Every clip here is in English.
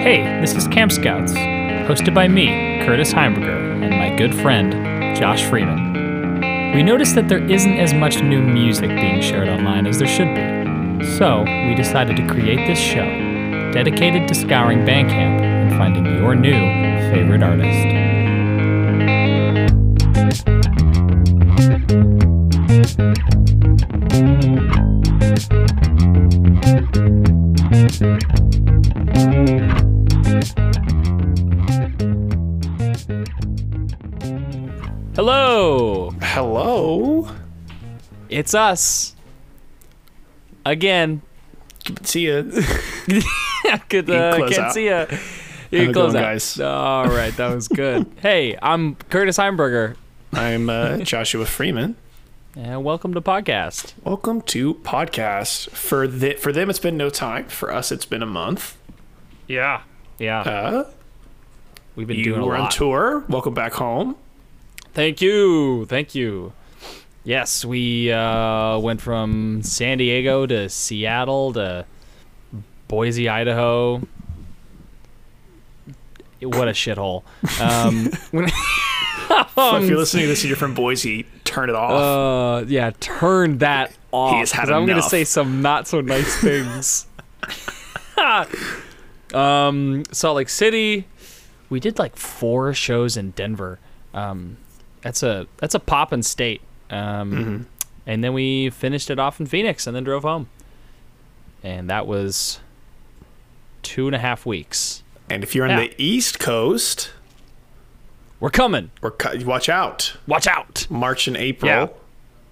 Hey, this is Camp Scouts, hosted by me, Curtis Heimberger, and my good friend, Josh Freeman. We noticed that there isn't as much new music being shared online as there should be, so we decided to create this show dedicated to scouring Bandcamp and finding your new favorite artist. It's us again. See ya. Good, You uh, close can't out. see ya. You can close going, out. guys? All right, that was good. hey, I'm Curtis Heimberger, I'm uh, Joshua Freeman. and welcome to podcast. Welcome to podcast. For the, for them, it's been no time. For us, it's been a month. Yeah, yeah, Uh, we've been you doing a were on lot. tour. Welcome back home. Thank you, thank you. Yes, we uh, went from San Diego to Seattle to Boise, Idaho. What a shithole. Um, So if you're listening to this and you're from Boise, turn it off. Uh, yeah, turn that off. has had I'm gonna say some not so nice things. um, Salt Lake City, we did like four shows in Denver. Um, that's a that's a poppin' state. Um, Mm-hmm. and then we finished it off in Phoenix and then drove home. And that was two and a half weeks. and if you're on yeah. the East Coast, We're coming. or cu- watch out. Watch out. March and April. Yeah.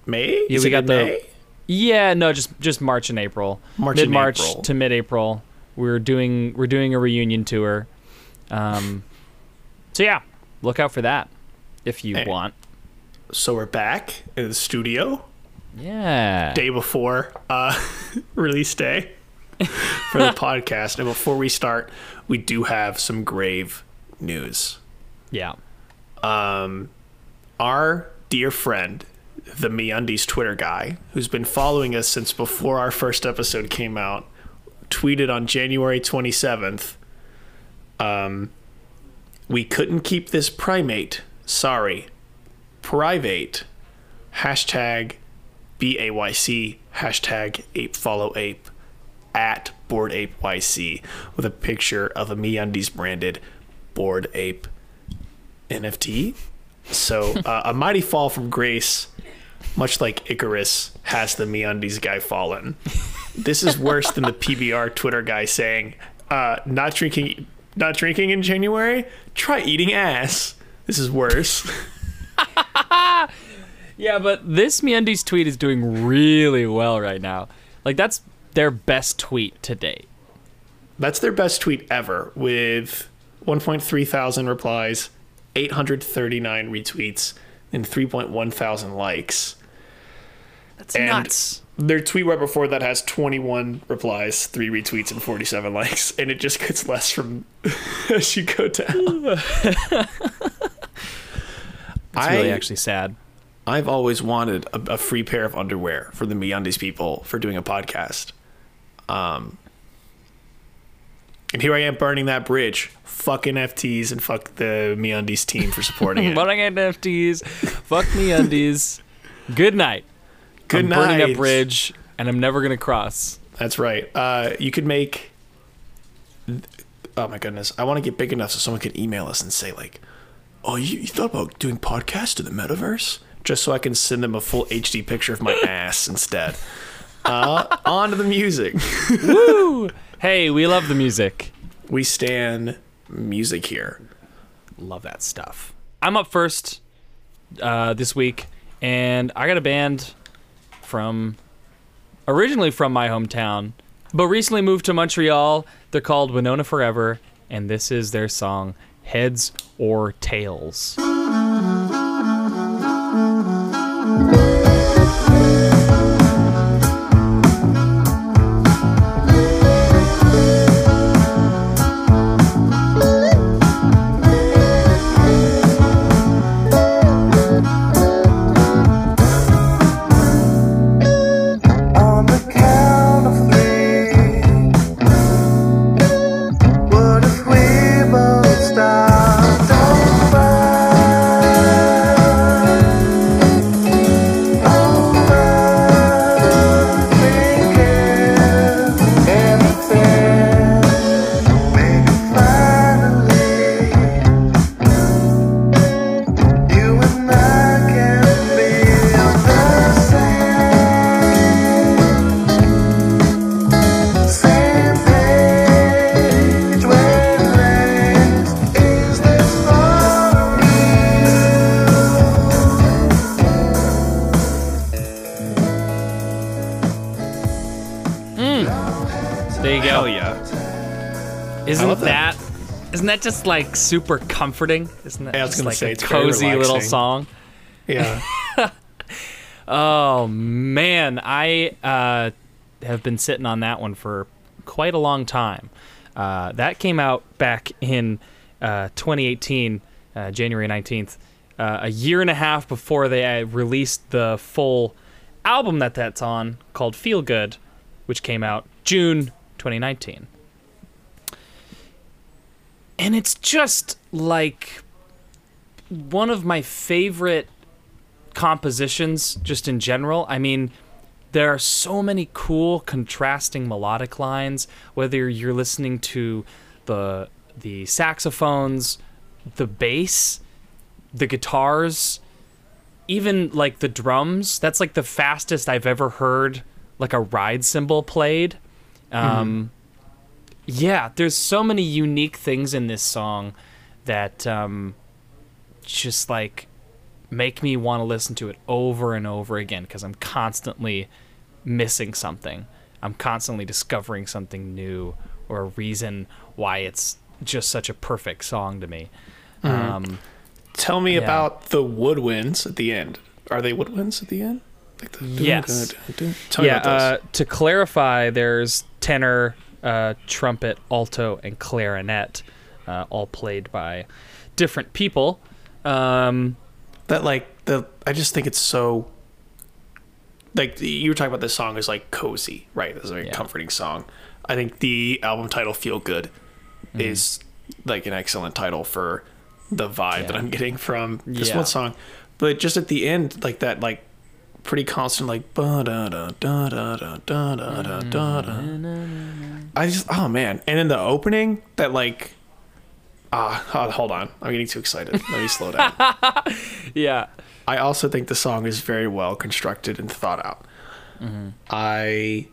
May? Yeah, Is we it got the- May? Yeah, no, just just March and April. March mid March to mid April. We're doing we're doing a reunion tour. Um, so yeah, look out for that if you Hey. want. So we're back in the studio. Yeah. day before uh, release day for the podcast. And before we start, we do have some grave news. Yeah. Um, Our dear friend, the MeUndies Twitter guy, who's been following us since before our first episode came out, tweeted on January 27th, um, we couldn't keep this primate. Sorry. Private. Hashtag BAYC. Hashtag ape follow ape. At Bored Ape YC with a picture of a MeUndies branded Bored Ape NFT. So uh, a mighty fall from grace, much like Icarus, has the MeUndies guy fallen. This is worse than the PBR Twitter guy saying, uh, "Not drinking, not drinking in January. Try eating ass." This is worse. Yeah, but this MeUndies tweet is doing really well right now. Like that's their best tweet to date. That's their best tweet ever, with 1.3 thousand replies, 839 retweets, and 3.1 thousand likes. That's And nuts. Their tweet right before that has 21 replies, 3 retweets, and 47 likes, and it just gets less from as you go down. It's really actually sad. I've always wanted a, a free pair of underwear for the MeUndies people for doing a podcast. Um, and here I am burning that bridge. Fucking FTs and fuck the MeUndies team for supporting it. But I got Fuck MeUndies. Good night. Good I'm burning night. a bridge and I'm never gonna cross. That's right. Uh, you could make. Oh my goodness! I want to get big enough so someone could email us and say like, "Oh, you, you thought about doing podcasts to the metaverse?" Just so I can send them a full HD picture of my ass instead. Uh, on to the music. Woo! Hey, we love the music. we stand music here. Love that stuff. I'm up first uh, this week, and I got a band from originally from my hometown, but recently moved to Montreal. They're called Winona Forever, and this is their song "Heads or Tails." Isn't that. that. Isn't that just like super comforting? Isn't that Yeah, just like say, a cozy little song? Yeah. Oh man, I uh, have been sitting on that one for quite a long time. Uh, that came out back in uh, 2018, uh, January 19th, uh, a year and a half before they uh, released the full album that that's on called Feel Good, which came out June 2019. And it's just like one of my favorite compositions just in general. I mean, there are so many cool contrasting melodic lines whether you're listening to the the saxophones, the bass, the guitars, even like the drums. That's like the fastest I've ever heard like a ride cymbal played. Um yeah, there's so many unique things in this song that um just like make me want to listen to it over and over again because I'm constantly missing something. I'm constantly discovering something new or a reason why it's just such a perfect song to me. Um, Tell me Yeah. about the woodwinds at the end. Are they woodwinds at the end? Like the Yes. Tell me yeah, uh, to clarify, there's tenor, uh, trumpet, alto, and clarinet, uh, all played by different people. Um, that like the I just think it's so like you were talking about this song is like cozy, right? This is a very Yeah. comforting song. I think the album title "Feel Good" Mm-hmm. is like an excellent title for the vibe that I'm getting from this Yeah. one song. But just at the end, like that, like pretty constant, like da da da da da da da da da da. I just oh man, and in the opening, that like ah hold on, I'm getting too excited. Let me slow down. yeah, I also think the song is very well constructed and thought out. I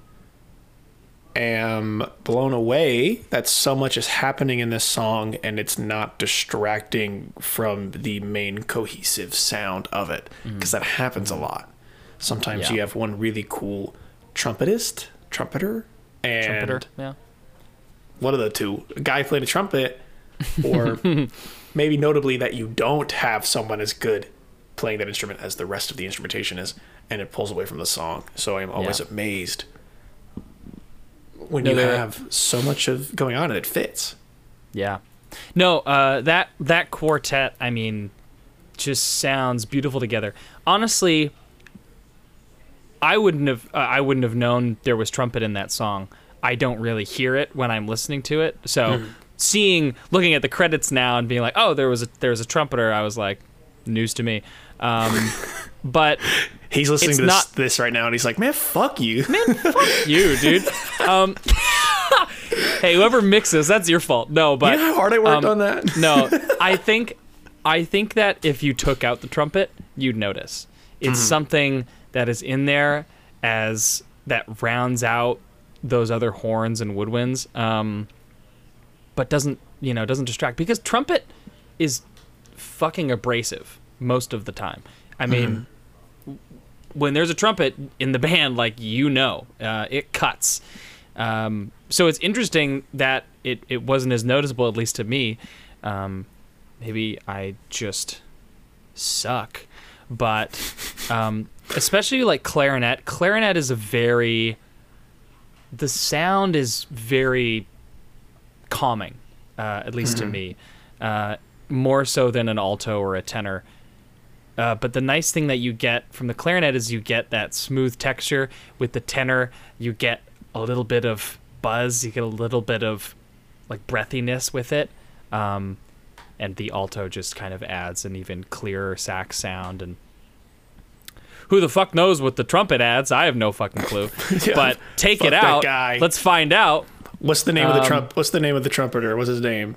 am blown away that so much is happening in this song and it's not distracting from the main cohesive sound of it because that happens a lot. Sometimes Yeah. you have one really cool trumpetist, trumpeter, and trumpeter. Yeah. one of the two, a guy playing a trumpet, or maybe notably that you don't have someone as good playing that instrument as the rest of the instrumentation is, and it pulls away from the song. So I'm always Yeah. amazed when No, you there- have so much of going on and it fits. Yeah. No, uh, that that quartet, I mean, just sounds beautiful together. Honestly, I wouldn't have uh, I wouldn't have known there was trumpet in that song. I don't really hear it when I'm listening to it. So, seeing looking at the credits now and being like, "Oh, there was a there was a trumpeter." I was like, news to me. Um, but He's listening to this, not- this right now and he's like, man, fuck you. Man, fuck you, dude. Um, hey, whoever mixes, that's your fault. No, but you know how hard I worked um, on that? no, I think I think that if you took out the trumpet, you'd notice. It's something that is in there as that rounds out those other horns and woodwinds, um, but doesn't you know doesn't distract because trumpet is fucking abrasive most of the time. I mean, when there's a trumpet in the band, like you know, uh, it cuts. Um, so it's interesting that it, it wasn't as noticeable, at least to me. Um, maybe I just suck, but um, especially like clarinet. Clarinet is a very the sound is very calming, uh, at least to me, uh, more so than an alto or a tenor. Uh, but the nice thing that you get from the clarinet is you get that smooth texture. With the tenor, you get a little bit of buzz. You get a little bit of like breathiness with it. Um, and the alto just kind of adds an even clearer sax sound. And who the fuck knows what the trumpet adds? I have no fucking clue. Yeah, but take fuck it out. guy. Let's find out. What's the name of the Um, trump? What's the name of the trumpeter? What's his name?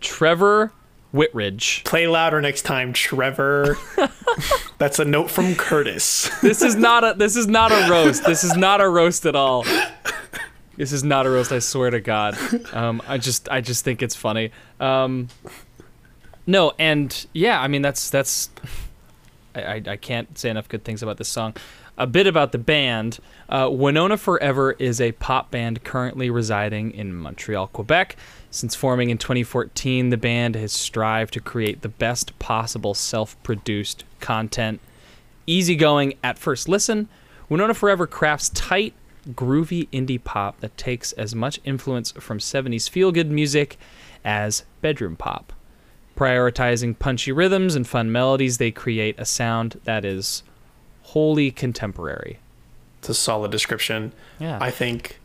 Trevor Whitridge. Play louder next time, Trevor. That's a note from Curtis. This is not a this is not a roast. This is not a roast at all. This is not a roast. I swear to God. Um, I just I just think it's funny. Um, no, and yeah, I mean that's that's I, I can't say enough good things about this song. a bit about the band. Uh, Winona Forever is a pop band currently residing in Montreal, Quebec. Since forming in 2014, the band has strived to create the best possible self produced content. Easygoing at first listen, Winona Forever crafts tight, groovy indie pop that takes as much influence from 70s feel good music as bedroom pop. Prioritizing punchy rhythms and fun melodies, they create a sound that is wholly contemporary. It's a solid description. Yeah. I think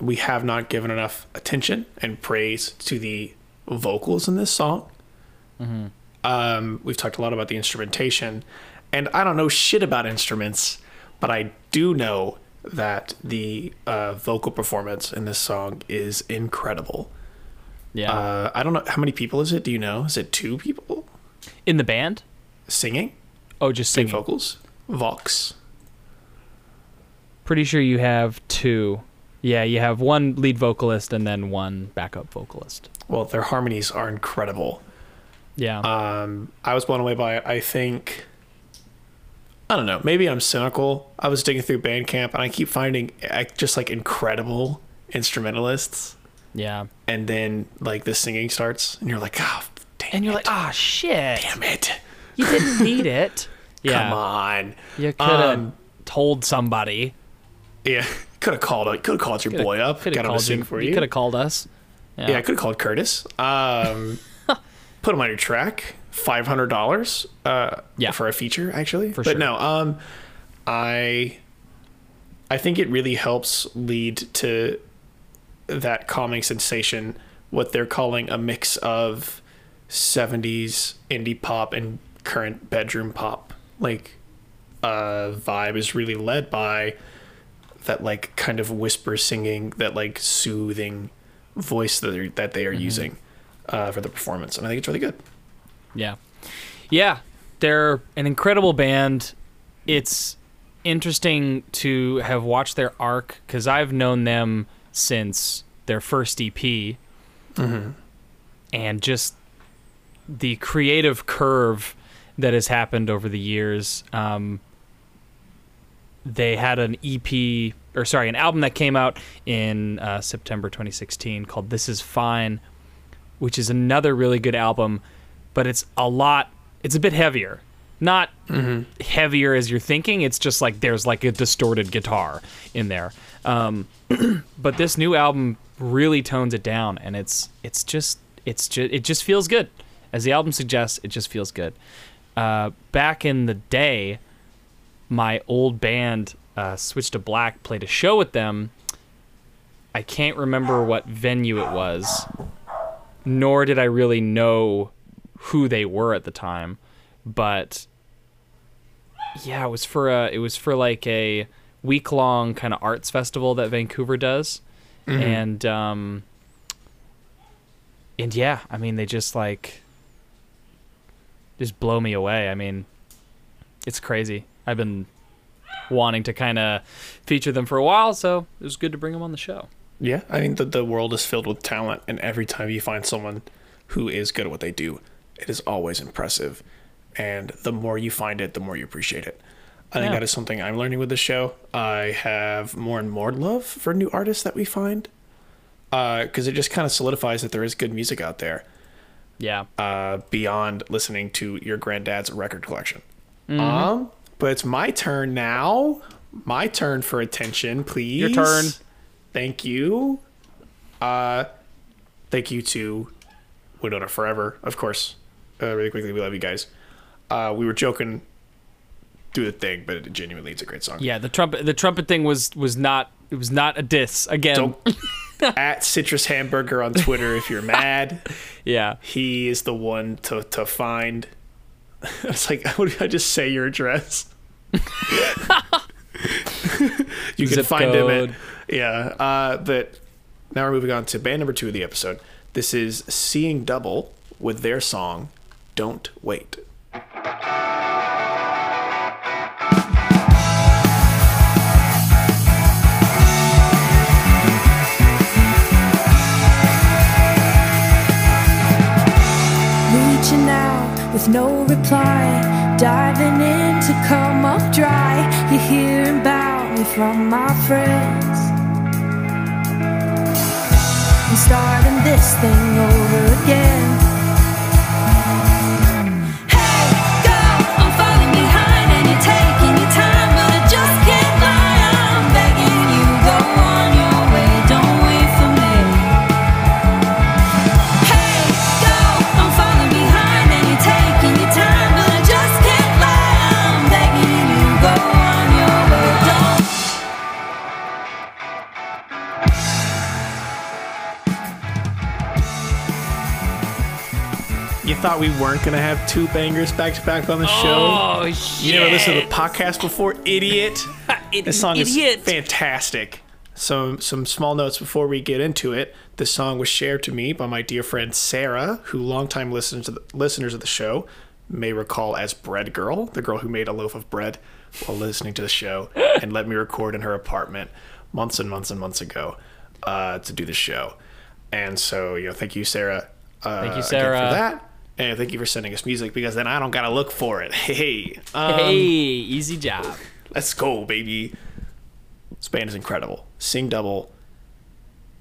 we have not given enough attention and praise to the vocals in this song. Um, we've talked a lot about the instrumentation, and I don't know shit about instruments, but I do know that the uh, vocal performance in this song is incredible. Yeah. Uh, I don't know how many people is it. Do you know? Is it two people In the band? singing? Oh, just Sing singing. vocals, vox. Pretty sure you have two. Yeah, you have one lead vocalist and then one backup vocalist. Well, their harmonies are incredible. Yeah. Um, I was blown away by it. I think, I don't know, maybe I'm cynical. I was digging through Bandcamp and I keep finding just like incredible instrumentalists. Yeah. And then like the singing starts and you're like, oh, damn And you're it. like, ah, shit. damn it. You didn't need it. Yeah. Come on. You could have Um, told somebody. Yeah. Could have called, it. could have called your boy up, Could have him to called sing you. for You you. could have called us. Yeah. Yeah, I could have called Curtis. Um, put him on your track. Five hundred dollars. Uh, Yeah. for a feature actually. For but sure. no, um, I, I think it really helps lead to that calming sensation. What they're calling a mix of '70s indie pop and current bedroom pop. Like, uh, vibe is really led by that like kind of whisper singing, that like soothing voice that they're, that they are using uh, for the performance, and I think it's really good. Yeah. Yeah. They're an incredible band. It's interesting to have watched their arc because I've known them since their first EP. And just the creative curve that has happened over the years. Um, they had an EP, or sorry, an album that came out in uh, September 2016 called This Is Fine, which is another really good album, but it's a lot, it's a bit heavier. Not heavier as you're thinking, it's just like there's like a distorted guitar in there. Um, but this new album really tones it down and it's it's just it's just it just feels good. As the album suggests it just feels good. Uh, back in the day my old band uh, switched to black played a show with them. I can't remember what venue it was nor did i really know who they were at the time but yeah it was for a it was for like a week long kind of arts festival that vancouver does. And um and yeah i mean they just like just blow me away. I mean it's crazy. I've been wanting to kind of feature them for a while so it was good to bring them on the show. Yeah, I think that the world is filled with talent, and every time you find someone who is good at what they do, it is always impressive. And the more you find it, the more you appreciate it. I think Yeah. that is something I'm learning with this show. I have more and more love for new artists that we find, because it just kind of solidifies that there is good music out there yeah uh, beyond listening to your granddad's record collection. Um, but it's my turn now. My turn for attention, please. Your turn. Thank you. Uh, thank you to Winona Forever, of course. Uh, really quickly, we love you guys. Uh, we were joking through the thing, but it genuinely it's a great song. yeah the trumpet the trumpet thing was was not it was not a diss again Don't at Citrus Hamburger on Twitter if you're mad. yeah He is the one to to find. I was like, what did I just say your address? you can find code. him at yeah. Uh, but now we're moving on to band number two of the episode. This is Seeing Double with their song "Don't Wait." With no reply. diving in to come up dry. You're hearing about me from my friends. I'm starting this thing over again. Thought we weren't gonna have two bangers back to back on the show? Oh shit! You never listened to the podcast before, idiot. This song Idiot. is fantastic. Some some small notes before we get into it. This song was shared to me by my dear friend Sarah, who longtime listeners to the, listeners of the show may recall as Bread Girl, the girl who made a loaf of bread while listening to the show and let me record in her apartment months and months and months ago uh, to do the show. And so, you know, thank you, Sarah. Uh, Thank you, Sarah. for that. And thank you for sending us music because then I don't gotta look for it. Hey, um, Hey, easy job. Let's go, baby. This band is incredible. Seeing Double.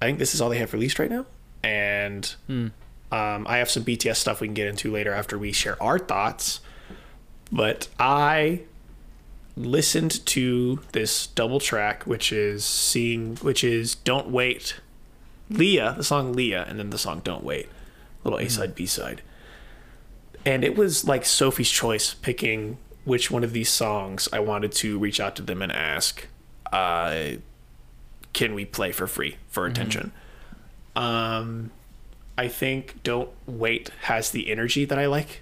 I think this is all they have released right now. And Hmm. um, I have some BTS stuff we can get into later after we share our thoughts. But I listened to this double track, which is seeing, which is "Don't Wait," Leah, the song Leah, and then the song "Don't Wait," little A side, B side and it was like Sophie's choice picking which one of these songs I wanted to reach out to them and ask, uh, can we play for free for attention? Um, I think Don't Wait has the energy that I like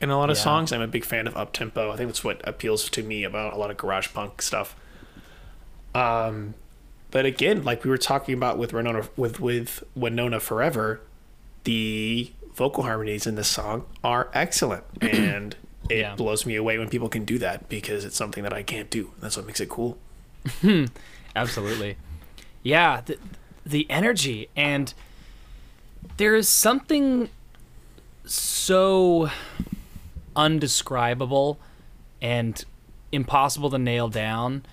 in a lot of Yeah. songs. I'm a big fan of up tempo. I think that's what appeals to me about a lot of garage punk stuff. Um, but again, like we were talking about with Winona with with Winona Forever, the vocal harmonies in this song are excellent, and it Yeah. blows me away when people can do that because it's something that I can't do. That's what makes it cool. Absolutely. Yeah, the, the energy and there is something so undescribable and impossible to nail down,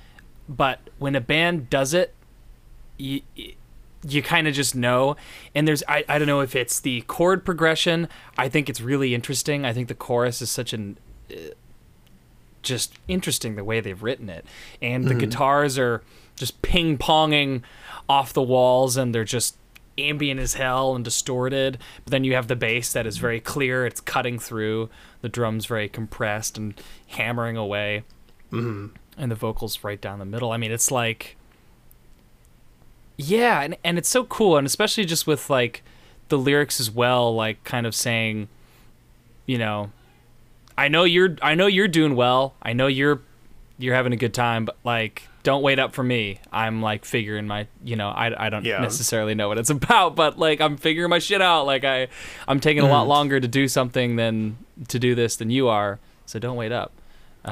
but when a band does it, you, you kind of just know. And there's I, I don't know if it's the chord progression. I think it's really interesting. I think the chorus is such an just interesting the way they've written it. And the guitars are just ping ponging off the walls and they're just ambient as hell and distorted. But then you have the bass that is very clear, it's cutting through. The drums very compressed and hammering away. Mm-hmm. And the vocals right down the middle. I mean, it's like. Yeah, and, and it's so cool. And especially just with like the lyrics as well, like kind of saying, you know, I know you're I know you're doing well. I know you're you're having a good time, but like don't wait up for me. I'm like figuring my you know, I, I don't Yeah. necessarily know what it's about, but like I'm figuring my shit out. Like I I'm taking a lot longer to do something than to do this than you are. So don't wait up.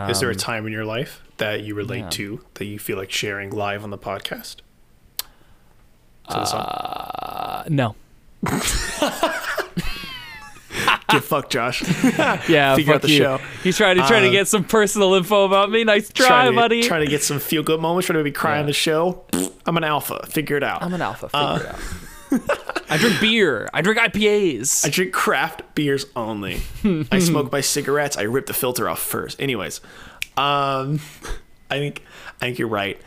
Is there a Um, time in your life that you relate yeah. to that you feel like sharing live on the podcast? To the song? Uh, no. Get fucked, Josh. Yeah, Figure out the you. show. He's trying to try to Uh, get some personal info about me. Nice try, trying to, buddy. Trying to get some feel good moments. Trying to maybe cry Yeah. on the show. I'm an alpha. Figure it out. I'm an alpha. Figure it out. I drink beer. I drink IPAs. I drink craft beers only. I smoke my cigarettes. I rip the filter off first. Anyways, um, I think I think you're right.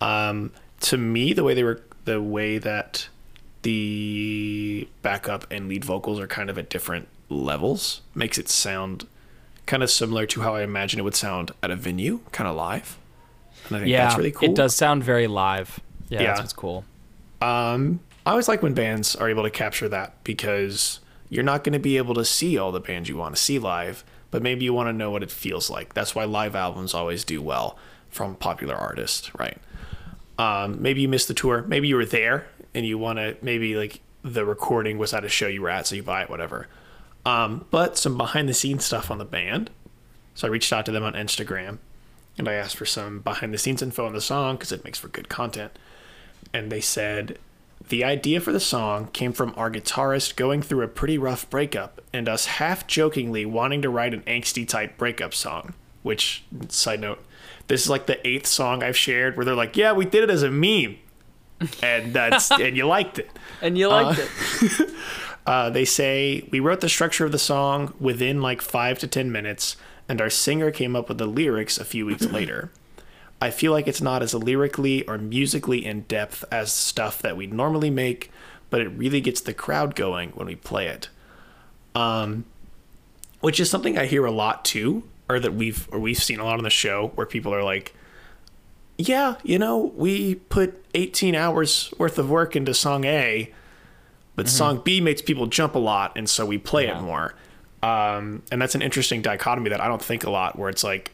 Um, to me, the way they were, the way that the backup and lead vocals are kind of at different levels makes it sound kind of similar to how I imagine it would sound at a venue, kind of live. And I think yeah, that's really cool. it does sound very live. Yeah, Yeah. that's what's cool. Um, I always like when bands are able to capture that because you're not going to be able to see all the bands you want to see live, but maybe you want to know what it feels like. That's why live albums always do well from popular artists, right? Um, maybe you missed the tour. Maybe you were there and you want to, maybe like the recording was at a show you were at, so you buy it, whatever. Um, but some behind the scenes stuff on the band. So I reached out to them on Instagram and I asked for some behind the scenes info on the song because it makes for good content. And they said The idea for the song came from our guitarist going through a pretty rough breakup and us half jokingly wanting to write an angsty type breakup song. Which, side note, this is like the eighth song I've shared where they're like, yeah, we did it as a meme. And that's and you liked it. And you liked it. Uh, they say we wrote the structure of the song within like five to ten minutes, and our singer came up with the lyrics a few weeks later. I feel like it's not as lyrically or musically in depth as stuff that we normally make, but it really gets the crowd going when we play it. Um, which is something I hear a lot too, or that we've or we've seen a lot on the show where people are like, "Yeah, you know, we put 18 hours worth of work into song A, but song B makes people jump a lot, and so we play Yeah. it more." Um, and that's an interesting dichotomy that I don't think a lot, where it's like,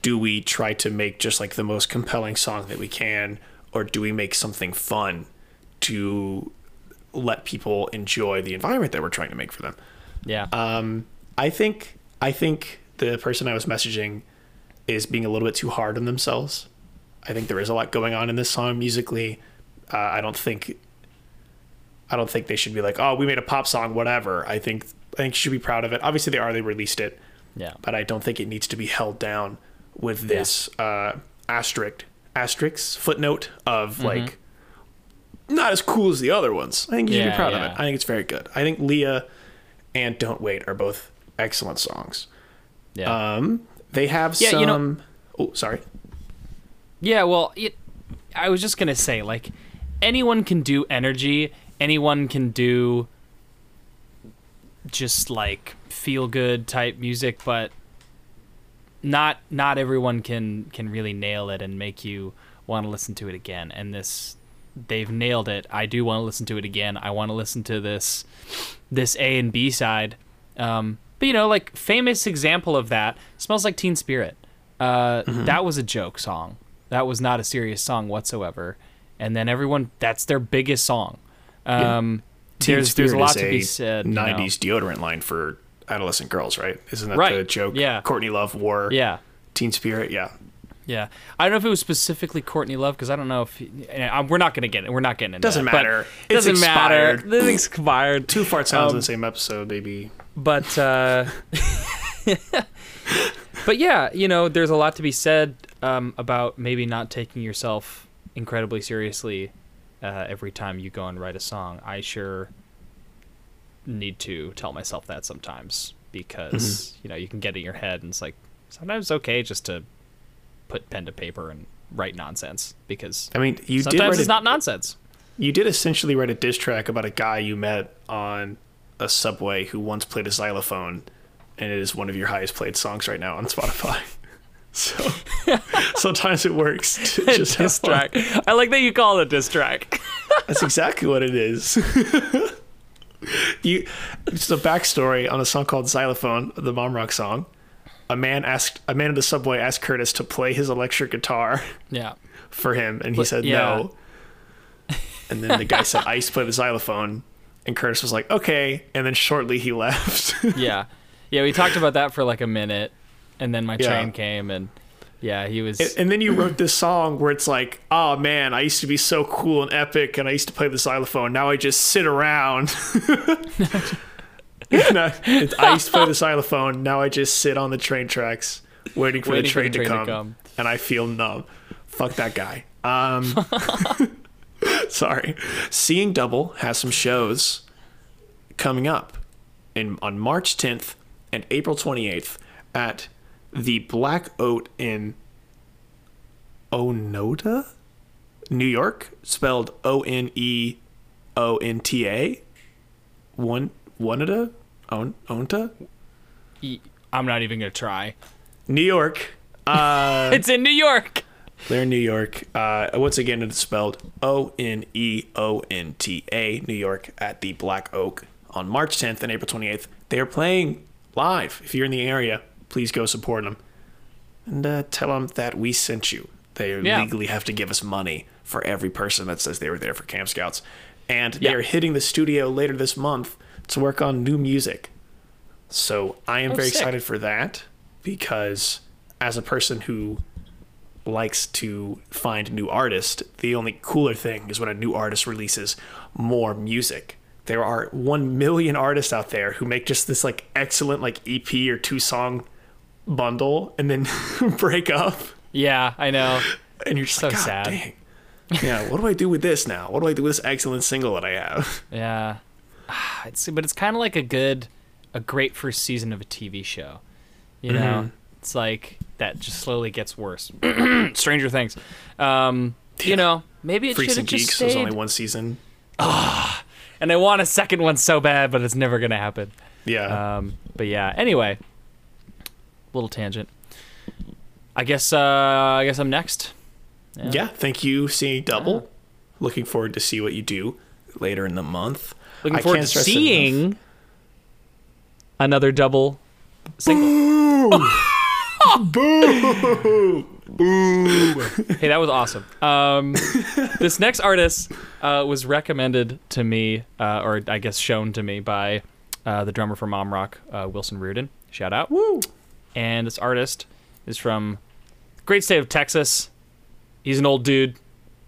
do we try to make just like the most compelling song that we can, or do we make something fun to let people enjoy the environment that we're trying to make for them? Yeah. Um, I think I think the person I was messaging is being a little bit too hard on themselves. I think there is a lot going on in this song musically. Uh, I don't think I don't think they should be like, oh, we made a pop song, whatever. I think I think you should be proud of it. Obviously, they are. They released it, yeah. but I don't think it needs to be held down with this uh, asterisk asterisk footnote of Mm-hmm. like not as cool as the other ones. I think you should be proud yeah. of it. I think it's very good. I think Leah and Don't Wait are both excellent songs. Yeah. Um, they have Yeah, some. you know- oh, sorry. Yeah, well, it, I was just gonna say, like, anyone can do energy. Anyone can do just like feel good type music, but not not everyone can can really nail it and make you want to listen to it again. And this, they've nailed it. I do want to listen to it again. I want to listen to this this A and B side. Um, but you know, like famous example of that smells like Teen Spirit. Uh, That was a joke song. That was not a serious song whatsoever. And then everyone, that's their biggest song. Um, Teen there's there's a lot to be said. you know. '90s deodorant line for adolescent girls, right? Isn't that Right, the joke? yeah. Courtney Love wore Yeah. Teen Spirit. Yeah. Yeah, I don't know if it was specifically Courtney Love because I don't know if he, we're not gonna get it. We're not getting into Doesn't that, but matter. It doesn't matter. This expired. Two fart sounds Um, in the same episode, baby. But uh, but yeah, you know, there's a lot to be said um, about maybe not taking yourself incredibly seriously uh, every time you go and write a song. I sure need to tell myself that sometimes because you know you can get in your head and it's like sometimes it's okay just to put pen to paper and write nonsense because I mean, you did sometimes write it's a, not nonsense. you did essentially write a diss track about a guy you met on a subway who once played a xylophone, and it is one of your highest played songs right now on Spotify. So sometimes it works. To just diss track. I like that you call it a diss track. That's exactly what it is. you, just a backstory on a song called "Xylophone," the Mom Rock song. A man asked a man in the subway asked Curtis to play his electric guitar yeah. for him, and he But- said yeah. no. And then the guy said, "I used to play the xylophone," and Curtis was like, "Okay." And then shortly he left. yeah, yeah. We talked about that for like a minute, and then my Yeah. train came, and yeah, he was. and then you wrote this song where it's like, "Oh man, I used to be so cool and epic, and I used to play the xylophone. Now I just sit around." I, it's- I used to play the xylophone. Now I just sit on the train tracks, waiting for, Waiting the, for the train to, train to come, come. and I feel numb. Fuck that guy. Um, sorry. Seeing Double has some shows coming up in on March 10th and April 28th at the Black Oak in Oneonta, New York, spelled O N E O N T A. One Onota, On Onta, I'm not even gonna try. New York. Uh, It's in New York. They're in New York. Uh, once again, it's spelled O N E O N T A, New York, at the Black Oak on March 10th and April 28th. They are playing live. If you're in the area, please go support them and uh, tell them that we sent you. They Yeah. legally have to give us money for every person that says they were there for Camp Scouts. And they Yeah. are hitting the studio later this month to work on new music. So I am Oh, very sick. excited for that because as a person who likes to find new artists. The only cooler thing is when a new artist releases more music. There are 1 million artists out there who make just this like excellent like EP or two song bundle and then break up Yeah, I know. and you're just So like, sad. dang. Yeah, what do I do with this now? What do I do with this excellent single that I have? Yeah. Ah, It's but it's kind of like a good a great first season of a TV show. You know? Mm-hmm. It's like that just slowly gets worse. Stranger Things. Um, you know, maybe it should Freaks have and Geeks was only one season. Ah, and I want a second one so bad, but it's never gonna happen. Yeah. Um, but yeah. Anyway, little tangent. I guess. Uh, I guess I'm next. yeah. Thank you, seeing double. Looking forward to see what you do later in the month. Looking I forward to seeing another double single. Hey, that was awesome. Um, this next artist uh, was recommended to me, uh, or I guess shown to me by uh, the drummer for Mom Rock, uh, Wilson Rudin. Shout out. Woo! And this artist is from great state of Texas. He's an old dude.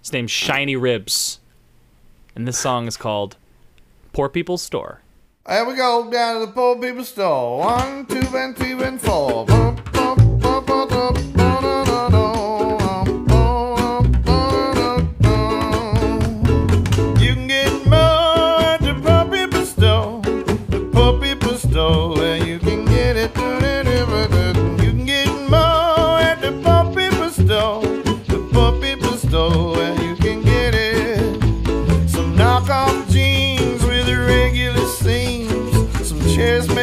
His name's Shiny Ribs. And this song is called Poor People's Store. Here we go down to the poor people's store. One, two, and three, and four. Bum, seams.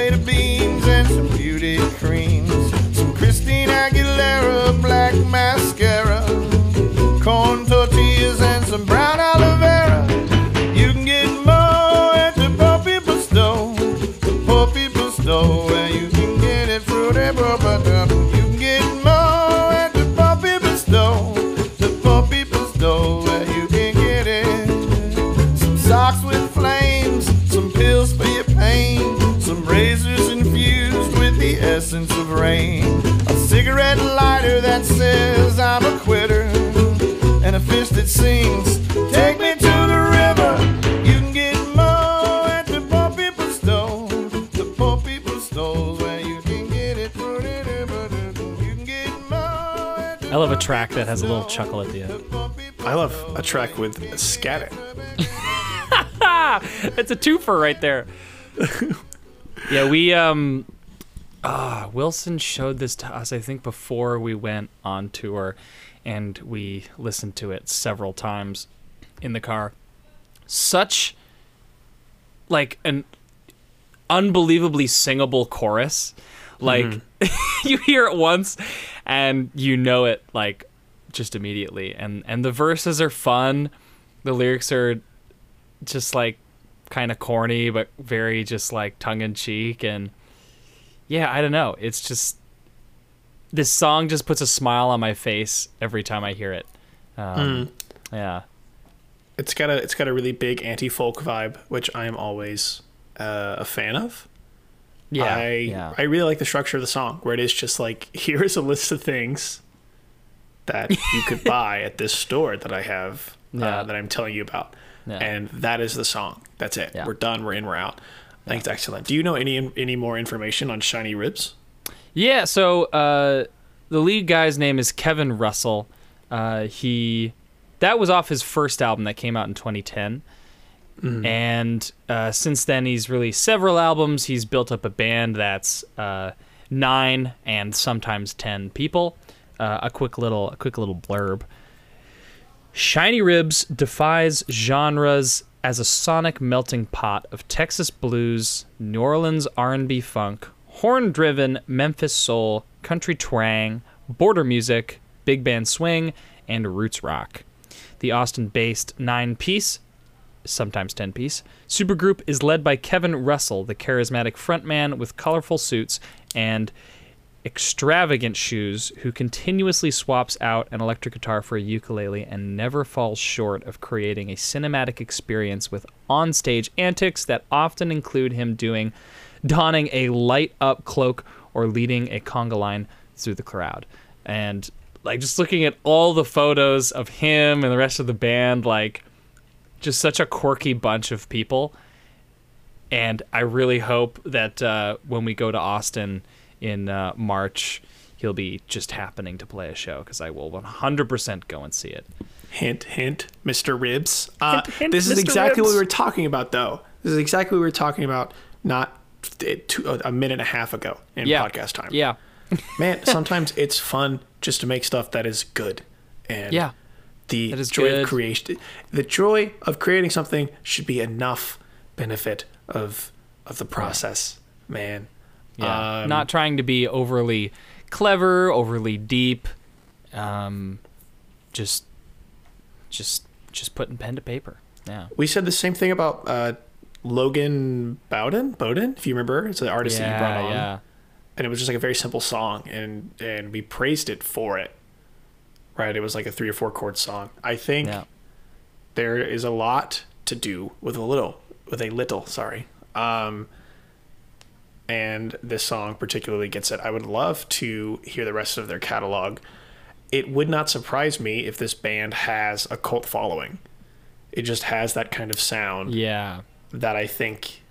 Track that has a little chuckle at the end. I love a track with scatting. It's a twofer right there. yeah, we um ah Wilson showed this to us I think before we went on tour and we listened to it several times in the car. Such like an unbelievably singable chorus. Like you hear it once and you know it like just immediately and and the verses are fun. The lyrics are just like kind of corny but very just like tongue in cheek and yeah, I don't know. It's just this song just puts a smile on my face every time I hear it. Um, Yeah. It's got a it's got a really big anti folk vibe, which I am always uh, a fan of. Yeah. I yeah. I really like the structure of the song, where it is just like here is a list of things that you could buy at this store that I have Yeah. uh, that I'm telling you about, Yeah. and that is the song. That's it. We're done. We're in. We're out. I think it's excellent. Do you know any any more information on Shiny Ribs? Yeah, so uh, the lead guy's name is Kevin Russell. Uh, he that was off his first album that came out in 2010, and uh, since then he's released several albums. He's built up a band that's uh, nine and sometimes ten people. Uh, a quick little a quick little blurb. Shiny Ribs defies genres as a sonic melting pot of Texas blues, New Orleans R&B funk, horn-driven Memphis soul, country twang, border music, big band swing, and roots rock. The Austin-based nine-piece, sometimes 10-piece, supergroup is led by Kevin Russell, the charismatic frontman with colorful suits and extravagant shoes who continuously swaps out an electric guitar for a ukulele and never falls short of creating a cinematic experience with onstage antics that often include him doing donning a light up cloak or leading a conga line through the crowd. And like just looking at all the photos of him and the rest of the band, like just such a quirky bunch of people. And I really hope that uh, when we go to Austin in uh, March, he'll be just happening to play a show because I will 100% go and see it. Hint, hint, Mr. Ribs. Uh, Hint, hint, this is Mr. exactly what we were talking about, though. This is exactly what we were talking about not two, a minute and a half ago in Yeah. podcast time. Yeah. Man, sometimes it's fun just to make stuff that is good. And Yeah. The joy good. of creation, the joy of creating something should be enough benefit of of the process, man. Yeah. Um, Not trying to be overly clever, overly deep. Um, just, just, just putting pen to paper. Yeah. We said the same thing about uh, Logan Bowden, Bowden, if you remember. It's an artist that you brought Yeah. on. Yeah. and it was just like a very simple song and and we praised it for it right it was like a three or four chord song i think Yeah. there is a lot to do with a little with a little sorry um and this song particularly gets it i would love to hear the rest of their catalog it would not surprise me if this band has a cult following it just has that kind of sound Yeah. that I think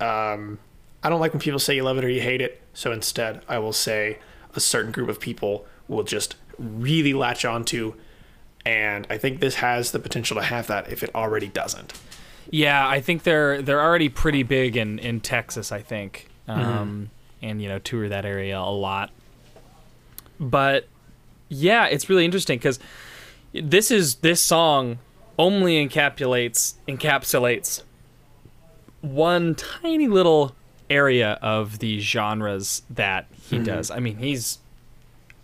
um, I don't like when people say you love it or you hate it. So instead, I will say a certain group of people will just really latch onto. And I think this has the potential to have that if it already doesn't. Yeah, I think they're they're already pretty big in in Texas. I think, um, and you know, tour that area a lot. But yeah, it's really interesting because this is this song only encapsulates encapsulates one tiny little area of the genres that he does. I mean, he's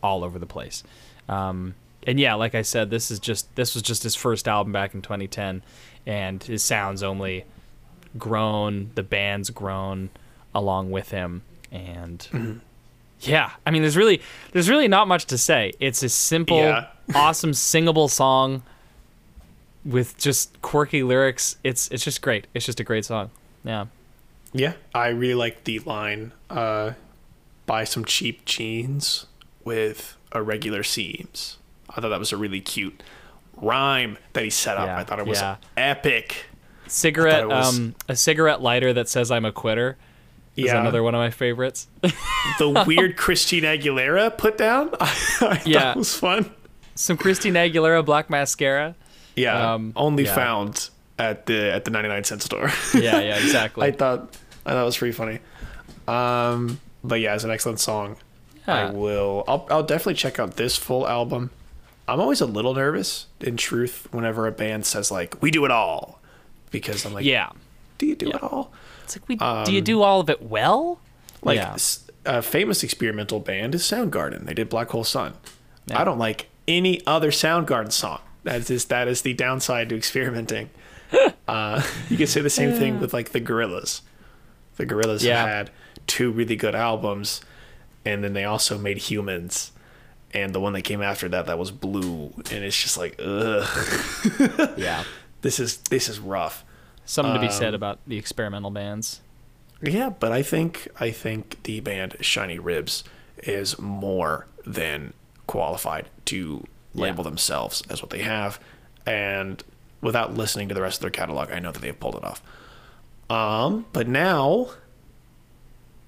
all over the place. Um, and yeah, like I said, this is just this was just his first album back in 2010, and his sounds only grown. The band's grown along with him, and yeah, I mean, there's really there's really not much to say. It's a simple, Yeah. awesome singable song with just quirky lyrics. It's it's just great. It's just a great song. Yeah. Yeah, I really like the line uh, buy some cheap jeans with irregular seams. I thought that was a really cute rhyme that he set up. Yeah, I thought it was yeah. epic. Cigarette, was- um, a cigarette lighter that says "I'm a quitter" is Yeah. another one of my favorites. the weird Christina Aguilera put down. I thought Yeah. it was fun. Some Christina Aguilera black mascara. Yeah, Um, only yeah. found at the at the 99 cent store. Yeah, yeah, exactly. I thought I thought it was pretty funny. Um, but yeah, it's an excellent song. I will. I'll I'll definitely check out this full album. I'm always a little nervous, in truth, whenever a band says like "We do it all," because I'm like, yeah. do you do it all?" It's like we do you do all of it well? Like yeah. s- a famous experimental band is Soundgarden. They did Black Hole Sun. I don't like any other Soundgarden song. That is that is the downside to experimenting. uh, you could say the same thing with like the Gorillaz. The Gorillaz Yeah. had two really good albums, and then they also made Humanz. And the one that came after that, that was Blue, and it's just like, ugh, yeah. this is this is rough. Something to be Um, said about the experimental bands. Yeah, but I think I think the band Shiny Ribs is more than qualified to label Yeah. themselves as what they have, and without listening to the rest of their catalog, I know that they've pulled it off. Um, but now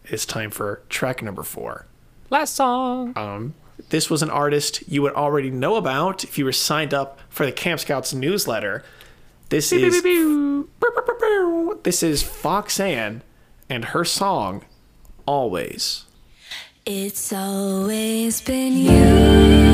it's time for track number four. Last song. Um, this was an artist you would already know about if you were signed up for the Camp Scouts newsletter. This is this is Foxanne and her song "Always." It's always been you.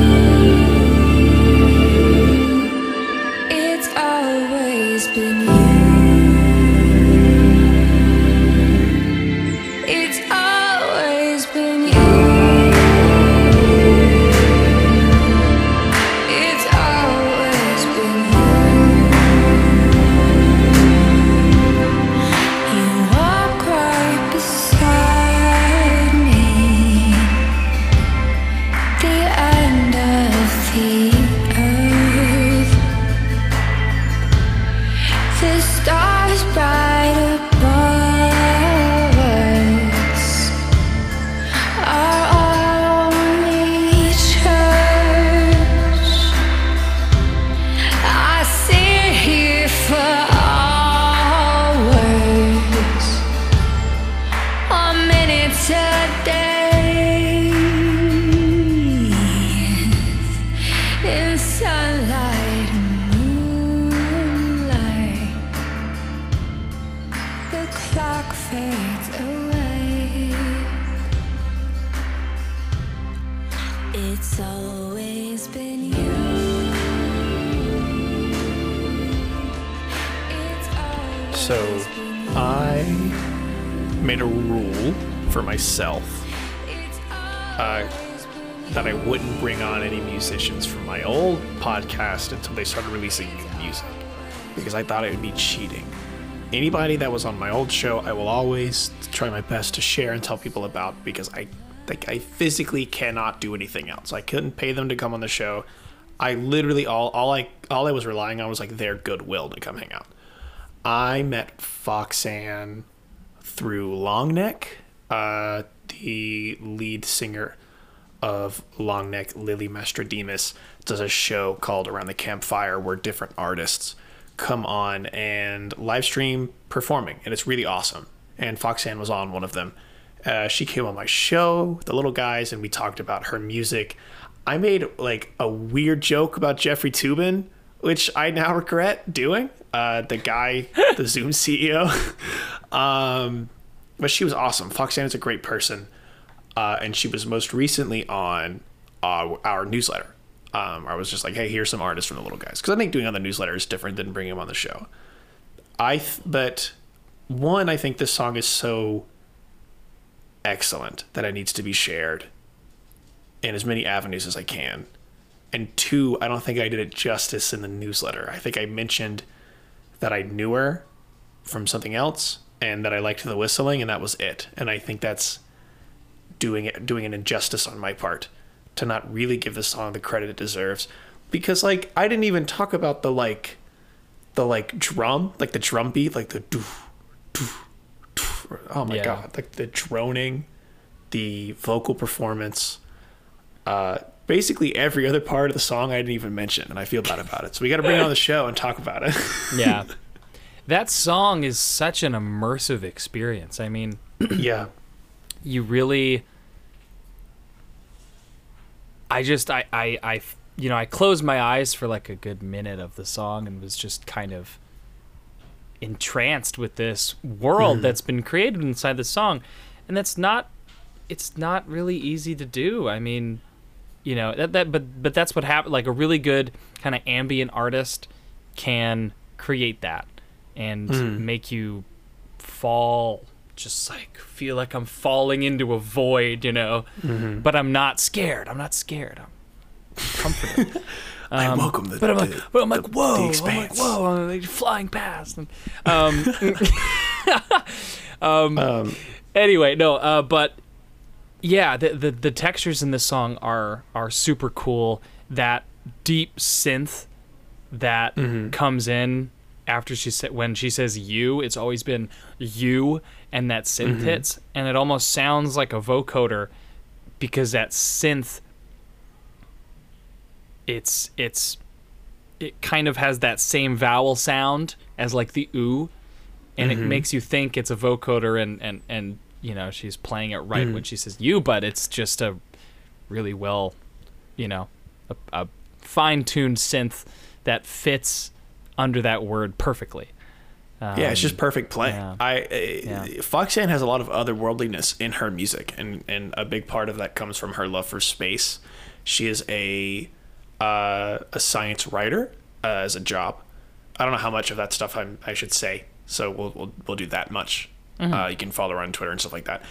Anybody that was on my old show, I will always try my best to share and tell people about because I like I physically cannot do anything else. I couldn't pay them to come on the show. I literally all all I all I was relying on was like their goodwill to come hang out. I met Foxanne through Longneck, uh, the lead singer of Longneck, Lily Mastrodemus, does a show called Around the Campfire where different artists come on and live stream performing, and it's really awesome. And Foxanne was on one of them. Uh, she came on my show, The Little Guys, and we talked about her music. I made like a weird joke about Jeffrey Toobin, which I now regret doing. Uh, the guy, the Zoom CEO. um, but she was awesome. Foxanne is a great person, uh, and she was most recently on our newsletter. Um, I was just like, hey, here's some artists from the Little Guys, because I think doing on the newsletter is different than bringing them on the show. I, th- but one, I think this song is so excellent that it needs to be shared in as many avenues as I can. And two, I don't think I did it justice in the newsletter. I think I mentioned that I knew her from something else and that I liked the whistling and that was it. And I think that's doing it doing an injustice on my part to not really give the song the credit it deserves. Because like I didn't even talk about the like the like drum, like the drum beat, like the doof, doof, doof. oh my Yeah. god, like the droning, the vocal performance, uh, basically every other part of the song I didn't even mention, and I feel bad about it. So we got to bring it on the show and talk about it. Yeah. that song is such an immersive experience. I mean, yeah, you really I just I, I I you know, I closed my eyes for like a good minute of the song and was just kind of entranced with this world mm-hmm. that's been created inside the song. And that's not it's not really easy to do. I mean, you know, that that but but that's what happened like a really good kind of ambient artist can create that and mm. make you fall just like feel like I'm falling into a void, you know. But I'm not scared. I'm not scared. I'm comforted. I welcome the. but I'm like, the- but I'm like, the- whoa, the I'm like, whoa, I'm like flying past. And, um, um, anyway, no, uh, but yeah, the, the the textures in this song are are super cool. That deep synth that comes in after she said when she says you, it's always been you, and that synth mm-hmm. hits, and it almost sounds like a vocoder because that synth. It's it's it kind of has that same vowel sound as like the ooh and it mm-hmm. makes you think it's a vocoder and and and you know she's playing it right when mm. she says you but it's just a really well you know a, a fine-tuned synth that fits under that word perfectly yeah, it's just perfect play. yeah. I uh, Yeah. Foxanne has a lot of otherworldliness in her music, and and a big part of that comes from her love for space. She is a uh, a science writer uh, as a job. I don't know how much of that stuff I'm, I should say, so we'll we'll, we'll do that much. Uh, you can follow her on Twitter and stuff like that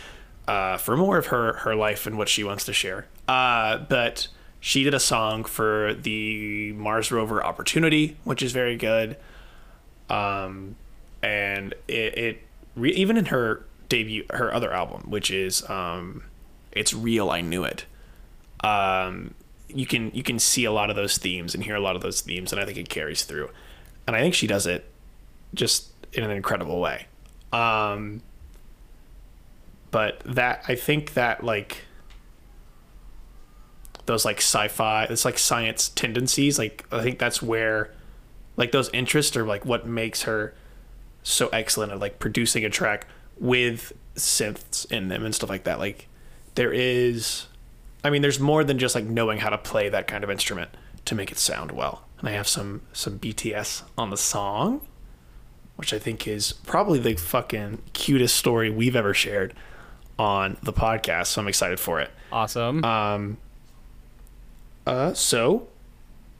uh, for more of her her life and what she wants to share. Uh, but she did a song for the Mars rover Opportunity, which is very good um, and it, it re- even in her debut, her other album, which is um, "It's Real, I Knew It," um, you can you can see a lot of those themes and hear a lot of those themes, and I think it carries through, and I think she does it just in an incredible way. Um, but that I think that like those like sci-fi, it's like science tendencies. Like I think that's where like those interests are like what makes her so excellent at like producing a track with synths in them and stuff like that. Like there is I mean there's more than just like knowing how to play that kind of instrument to make it sound well. And I have some some BTS on the song, which I think is probably the fucking cutest story we've ever shared on the podcast. So I'm excited for it. Awesome. Um uh, so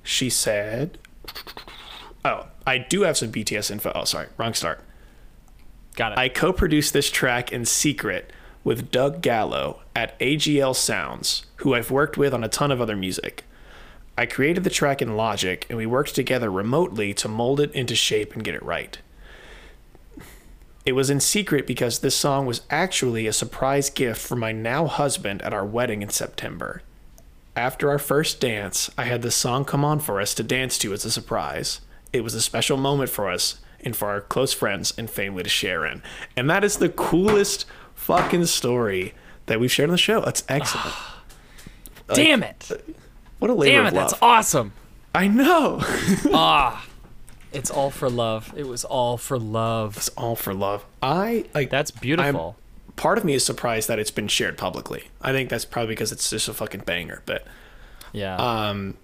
she said, "Oh, I do have some BTS info. Oh, sorry, wrong start. Got it. I co-produced this track in secret with Doug Gallo at AGL Sounds, who I've worked with on a ton of other music. I created the track in Logic, and we worked together remotely to mold it into shape and get it right." It was in secret because this song was actually a surprise gift for my now husband at our wedding in September. After our first dance, I had this song come on for us to dance to as a surprise. It was a special moment for us and for our close friends and family to share in. And that is the coolest fucking story that we've shared on the show. That's excellent. Damn it. What a labor Damn of it. love. That's awesome. I know. Ah. It's all for love. It was all for love. it's all for love. I like That's beautiful. part of me is surprised that it's been shared publicly. I think that's probably because it's just a fucking banger, but yeah. um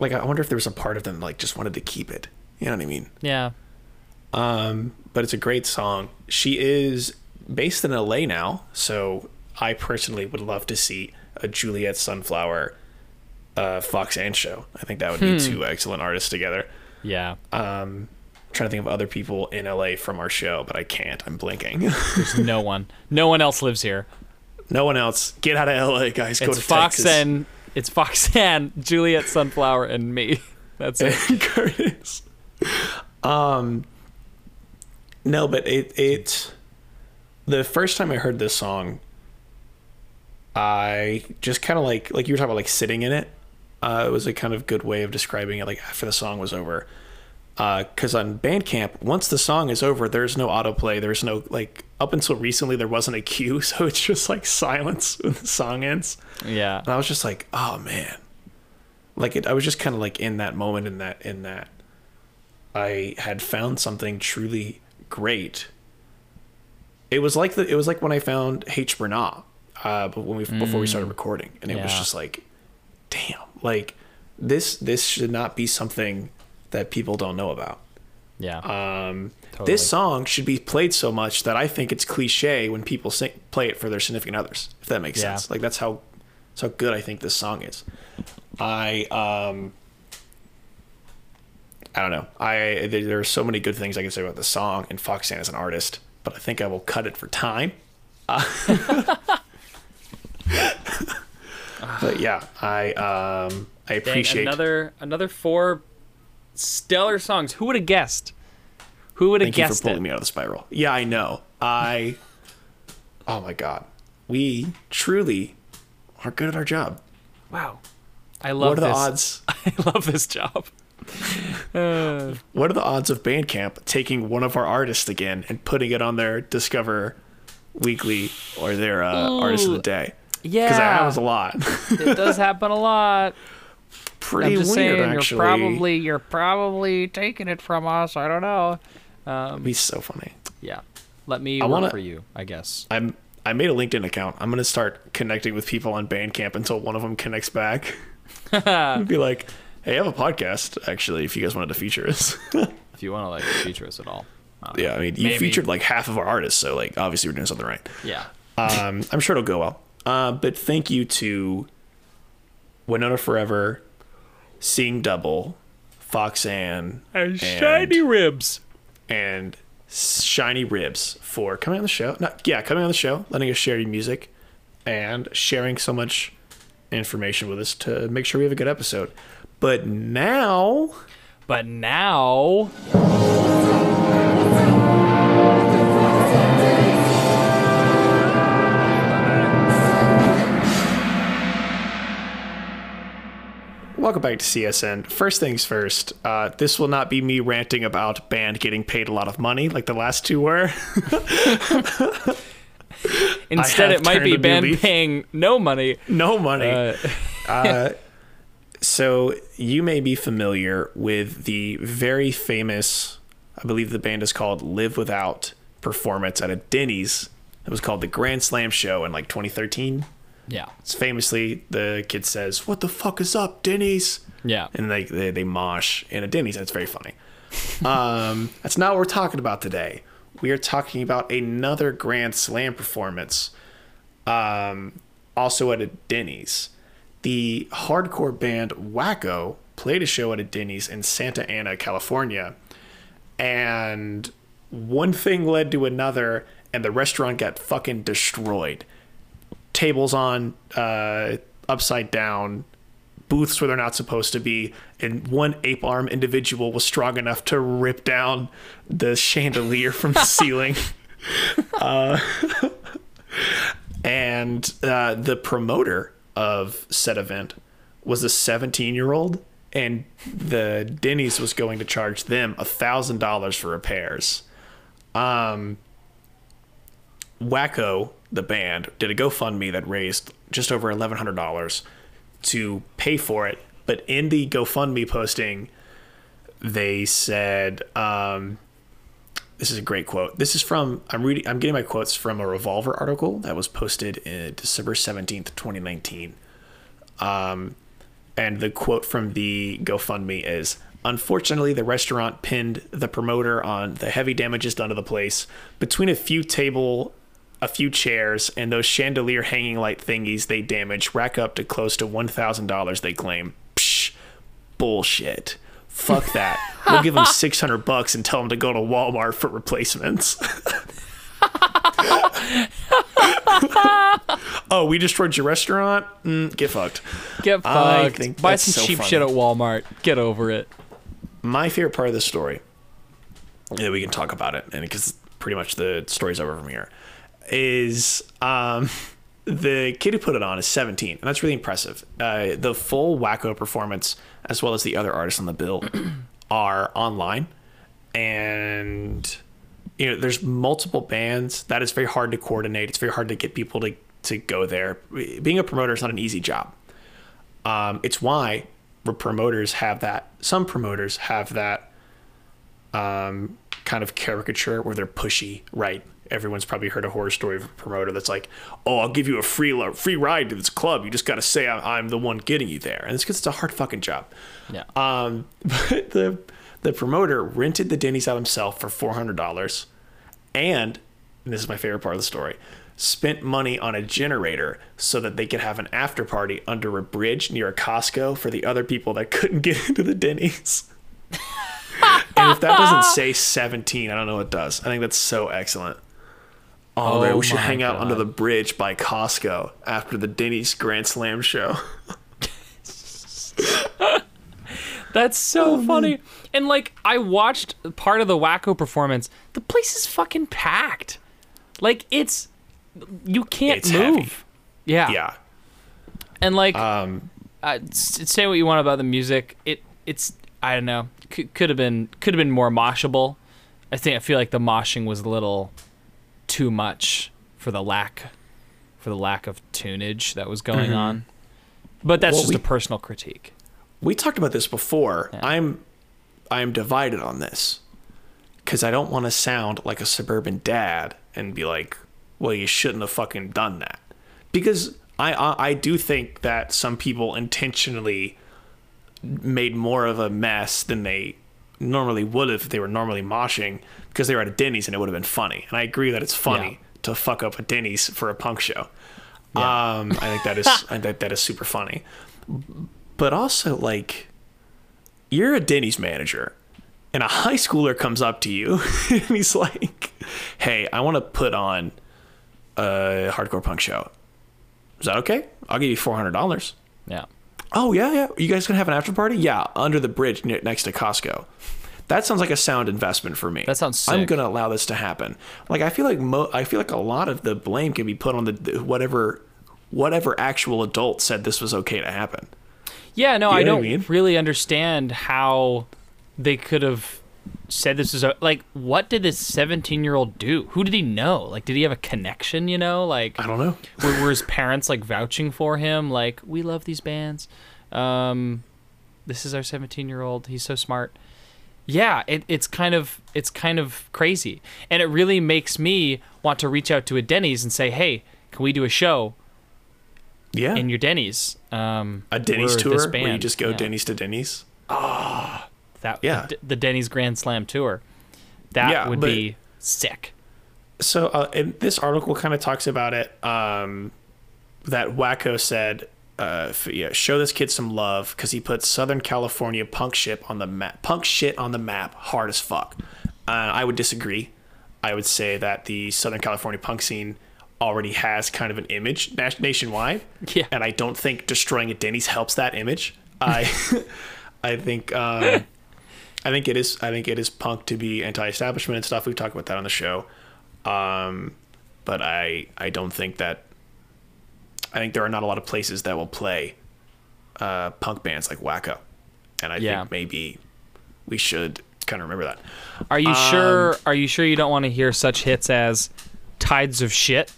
like I wonder if there was a part of them like just wanted to keep it. You know what I mean? yeah. Um, but it's a great song. She is based in LA now, so I personally would love to see a Juliet Sunflower uh, Foxanne show. I think that would be two excellent artists together. Yeah. Um, trying to think of other people in LA from our show, but I can't. I'm blinking. There's no one. No one else lives here. no one else. Get out of LA, guys. Go to Fox Texas. and it's Fox and Juliet Sunflower and me. That's it. Curtis. Um, no, but it it the first time I heard this song, I just kind of like like you were talking about like sitting in it. Uh, it was a kind of good way of describing it. Like after the song was over, because on Bandcamp, once the song is over, there's no autoplay. There's no like up until recently there wasn't a cue, so it's just like silence when the song ends. Yeah. And I was just like, oh man. Like it I was just kind of like in that moment in that in that I had found something truly great. It was like the it was like when I found H Bernard, uh but when we before we started recording and it was just like damn, like this this should not be something that people don't know about. Yeah. Um, Totally. This song should be played so much that I think it's cliche when people sing, play it for their significant others. If that makes Yeah. sense, like that's how that's how good I think this song is. I um, I don't know. I there, there are so many good things I can say about the song and Foxanne as an artist, but I think I will cut it for time. Uh, but yeah, I um, I Dang, appreciate another another four stellar songs. Who would have guessed? Who would have Thank you for pulling it? me out of the spiral. Yeah, I know. I. Oh my god, we truly are good at our job. Wow. I love what are the this. odds? I love this job. Uh, What are the odds of Bandcamp taking one of our artists again and putting it on their Discover Weekly or their uh, Artist of the Day? yeah. Because that happens a lot. it does happen a lot. Pretty I'm just weird, saying, actually. you're probably you're probably taking it from us. I don't know. It'd be so funny. Yeah. Let me I work wanna- for you, I guess. I'm. I made a LinkedIn account. I'm gonna start connecting with people on Bandcamp until one of them connects back. Be like, "Hey, I have a podcast. Actually, if you guys wanted to feature us." If you want to like feature us at all. Don't Yeah. I mean, you Maybe. featured like half of our artists, so like obviously we're doing something right. Yeah. Um, I'm sure it'll go well. Uh, but thank you to Winona Forever, Seeing Double, Foxanne, And shiny ribs. and Shiny Ribs for coming on the show. Not, yeah, coming on the show, letting us share your music, and sharing so much information with us to make sure we have a good episode. But now, But now Welcome back to CSN. First things first, uh, this will not be me ranting about band getting paid a lot of money like the last two were. instead it might be band leaf. paying no money. no money. Uh, Uh, so you may be familiar with the very famous, I believe the band is called Live Without performance at a Denny's. It was called the Grand Slam Show in like 2013. Yeah. It's famously the kid says, "What the fuck is up, Denny's?" Yeah. and they they, they mosh in a Denny's. and It's very funny. Um, that's not what we're talking about today. We are talking about another Grand Slam performance, um, also at a Denny's. The hardcore band Wacko played a show at a Denny's in Santa Ana, California, and one thing led to another, and the restaurant got fucking destroyed. Tables on, uh, upside down, booths where they're not supposed to be, and one ape arm individual was strong enough to rip down the chandelier from the ceiling. Uh, and uh, the promoter of said event was a 17 year old, and the Denny's was going to charge them a thousand dollars for repairs. Um, Wacko, the band, did a GoFundMe that raised just over eleven hundred dollars to pay for it. But in the GoFundMe posting, they said, um, "This is a great quote. This is from I'm reading. I'm getting my quotes from a Revolver article that was posted in December seventeenth, twenty nineteen. Um, and the quote from the GoFundMe is Unfortunately, the restaurant pinned the promoter on the heavy damages done to the place. Between a few table, a few chairs, and those chandelier hanging light thingies they damage rack up to close to $1,000, they claim. Psh, bullshit. Fuck that. We'll give them 600 bucks and tell them to go to Walmart for replacements. oh, we destroyed your restaurant? Mm, get fucked. Get fucked. Buy some so cheap funny. shit at Walmart. Get over it. my favorite part of the story, yeah, we can talk about it, and because pretty much the story's over from here, is um, the kid who put it on is 17, and that's really impressive. Uh, the full Wacko performance, as well as the other artists on the bill, are online, and you know, there's multiple bands. That is very hard to coordinate. It's very hard to get people to to go there. Being a promoter is not an easy job. Um, it's why promoters have that. Some promoters have that um, kind of caricature where they're pushy, right? Everyone's probably heard a horror story of a promoter that's like, "Oh, I'll give you a free lo- free ride to this club. You just got to say I'm, I'm the one getting you there." And it's because it's a hard fucking job. Yeah. Um, but the the promoter rented the Denny's out himself for four hundred dollars, and, and this is my favorite part of the story, spent money on a generator so that they could have an after party under a bridge near a Costco for the other people that couldn't get into the Denny's. and if that doesn't say seventeen, I don't know what does. I think that's so excellent. Oh, man, Oh we should hang out under the bridge by Costco after the Denny's Grand Slam show. That's so funny. And like I watched part of the Wacko performance. The place is fucking packed. Like it's you can't It's move. heavy. Yeah. yeah. And like Um, uh, say what you want about the music. It it's I don't know. Could, could have been could have been more moshable. I think I feel like the moshing was a little too much for the lack for the lack of tunage that was going on. But that's Mm-hmm. Well, just we- a personal critique. we talked about this before. Yeah. I'm I'm divided on this because I don't want to sound like a suburban dad and be like, "Well, you shouldn't have fucking done that," because I I, I do think that some people intentionally made more of a mess than they normally would if they were normally moshing because they were at a Denny's and it would have been funny. And I agree that it's funny Yeah. to fuck up a Denny's for a punk show. Um, I think that is I think that is super funny but also like you're a Denny's manager and a high schooler comes up to you and he's like, "Hey, I want to put on a hardcore punk show. Is that okay? I'll give you four hundred dollars." Yeah. Oh yeah, yeah. You guys gonna have an after party? Yeah, under the bridge ne- next to Costco. That sounds like a sound investment for me. That sounds I'm gonna allow this to happen. Like I feel like mo- I feel like a lot of the blame can be put on the whatever whatever actual adult said this was okay to happen. Yeah, no, You I don't I mean? really understand how they could have said this is a, like what did this 17-year-old do? Who did he know? Like did he have a connection, you know? Like I don't know. were, were his parents like vouching for him like we love these bands. Um this is our 17-year-old. He's so smart. yeah, it, it's kind of it's kind of crazy, and it really makes me want to reach out to a Denny's and say, "Hey, can we do a show Yeah. in your Denny's?" Um, a Denny's tour where you just go Yeah. Denny's to Denny's. That Yeah. the, the Denny's Grand Slam tour. That Yeah, would be sick. So, uh, this article kind of talks about it. Um, that Wacko said, uh, yeah, show this kid some love because he put Southern California punk shit on the map. Punk shit on the map, hard as fuck. Uh, I would disagree. I would say that the Southern California punk scene already has kind of an image nationwide. Yeah. And I don't think destroying a Denny's helps that image. I, I think, um, I think it is. I think it is punk to be anti-establishment and stuff. We've talked about that on the show. Um, but I I don't think that I think there are not a lot of places that will play uh, punk bands like Wacko, and I Yeah. think maybe we should kind of remember that. Are you Um, sure? Are you sure you don't want to hear such hits as "Tides of Shit,"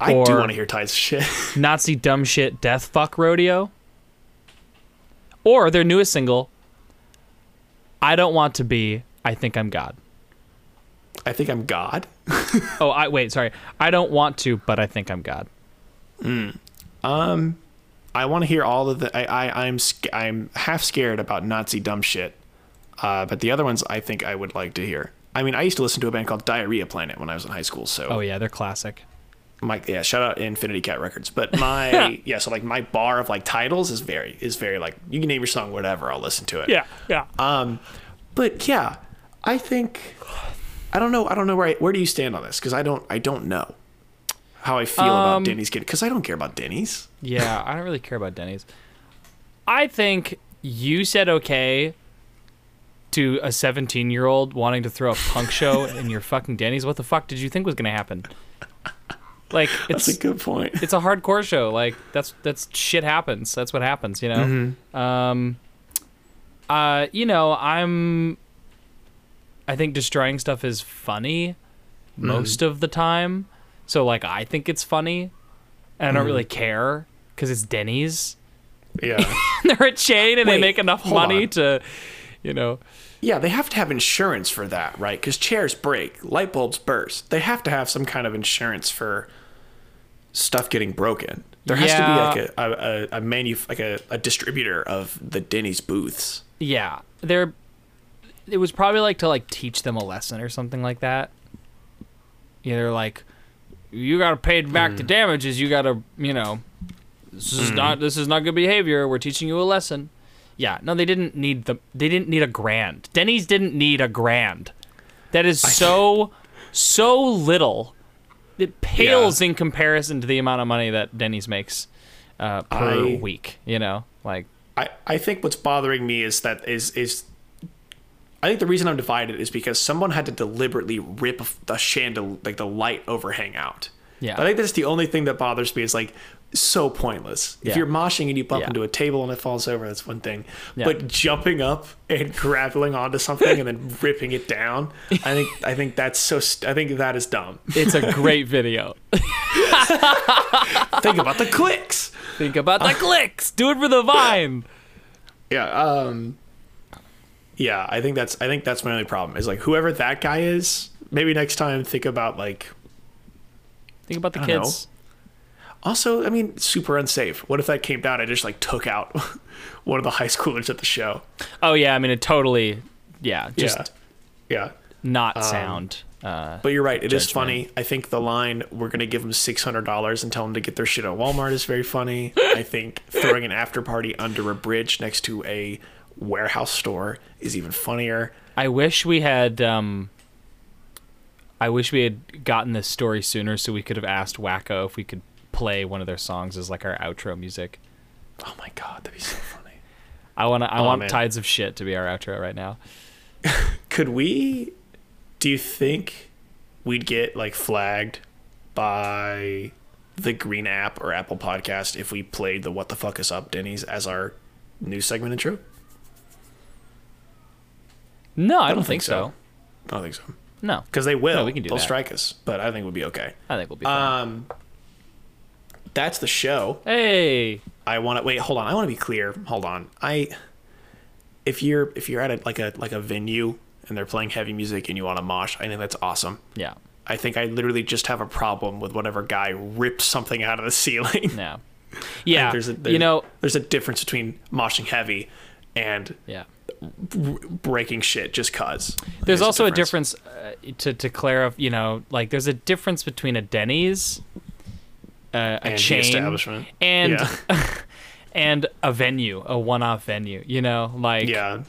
I do want to hear Tides of shit. "Nazi Dumb Shit," "Death Fuck Rodeo," or their newest single, "I Don't Want to Be," "I Think I'm God." I think I'm God. Oh, I wait, sorry. I don't want to, but I think I'm God. Um, I want to hear all of the. I, I I'm I'm half scared about Nazi dumb shit, uh, but the other ones I think I would like to hear. I mean, I used to listen to a band called Diarrhea Planet when I was in high school, so Oh yeah, they're classic. My yeah shout out infinity cat records but my yeah so like my bar of like titles is very is very like you can name your song whatever i'll listen to it yeah. Yeah um but yeah i think i don't know i don't know where I, where do you stand on this because i don't i don't know how i feel Um, about denny's kid because i don't care about denny's Yeah, I don't really care about Denny's. I think you said okay to a 17 year old wanting to throw a punk show in your fucking Denny's. What the fuck did you think was gonna happen? Like it's that's a good point it's a hardcore show. Like that's that's shit happens. That's what happens, you know. Mm-hmm. Um, uh, you know, I'm. I think destroying stuff is funny Mm-hmm. most of the time. So like, I think it's funny, and I don't Mm-hmm. really care because it's Denny's. yeah They're a chain, and Wait, they make enough money on. to, you know. yeah they have to have insurance for that right because chairs break light bulbs burst they have to have some kind of insurance for stuff getting broken there has Yeah. to be like a a, a, a manu like a, a distributor of the denny's booths Yeah, they're. It was probably like to like teach them a lesson or something like that. Yeah, they're like, you got to pay back Hmm. the damages. You got to, you know, this is not this is not good behavior. We're teaching you a lesson. Yeah, no, they didn't need the. They didn't need a grand. Denny's didn't need a grand. That is so, so little. It pales in comparison to the amount of money that Denny's makes uh, per I- week. You know, like I, I think what's bothering me is that is is I think the reason I'm divided is because someone had to deliberately rip the chandelier like the light overhang out. Yeah. I think that's the only thing that bothers me is like so pointless. Yeah. If you're moshing and you bump Yeah. into a table and it falls over, that's one thing. Yeah. But jumping up and grappling onto something and then ripping it down, I think I think that's so st- I think that is dumb. it's a great video. think about the clicks. Think about the clicks. Do it for the vine. Yeah, um Yeah, I think that's I think that's my only problem. Is like whoever that guy is, maybe next time think about like Think about the kids. Also, I mean, super unsafe. What if that came down I just like took out one of the high schoolers at the show? Oh yeah, I mean it totally. Yeah, just yeah. Yeah. not sound. Uh, But you're right. It is Judgment. funny. I think the line "We're gonna give them six hundred dollars and tell them to get their shit at Walmart" is very funny. I think throwing an after party under a bridge next to a warehouse store is even funnier. I wish we had. Um, I wish we had gotten this story sooner, so we could have asked Wacko if we could play one of their songs as like our outro music. Oh my god, that'd be so funny. I want. I Oh, want man. tides of shit to be our outro right now. Could we? Do you think we'd get like flagged by the Green app or Apple Podcast if we played the "What the fuck is up" Denny's as our new segment intro? No, I, don't, don't think think so. I don't think so. No, Because they will. No, we can do They'll that. strike us, but I think we'll be okay. I think we'll be fine. Um, that's the show. hey, I want to wait. Hold on. I want to be clear. Hold on. I if you're if you're at a, like a like a venue and they're playing heavy music and you want to mosh, I think that's awesome. Yeah. I think I literally just have a problem with whenever guy ripped something out of the ceiling. Yeah. Yeah. there's a, there's, you know, there's a difference between moshing heavy and yeah. breaking shit just cause. There's, also a difference uh, to to clarify. You know, like there's a difference between a Denny's, uh, a the chain, establishment. and Yeah. and a venue, a one-off venue. You know, like Yeah,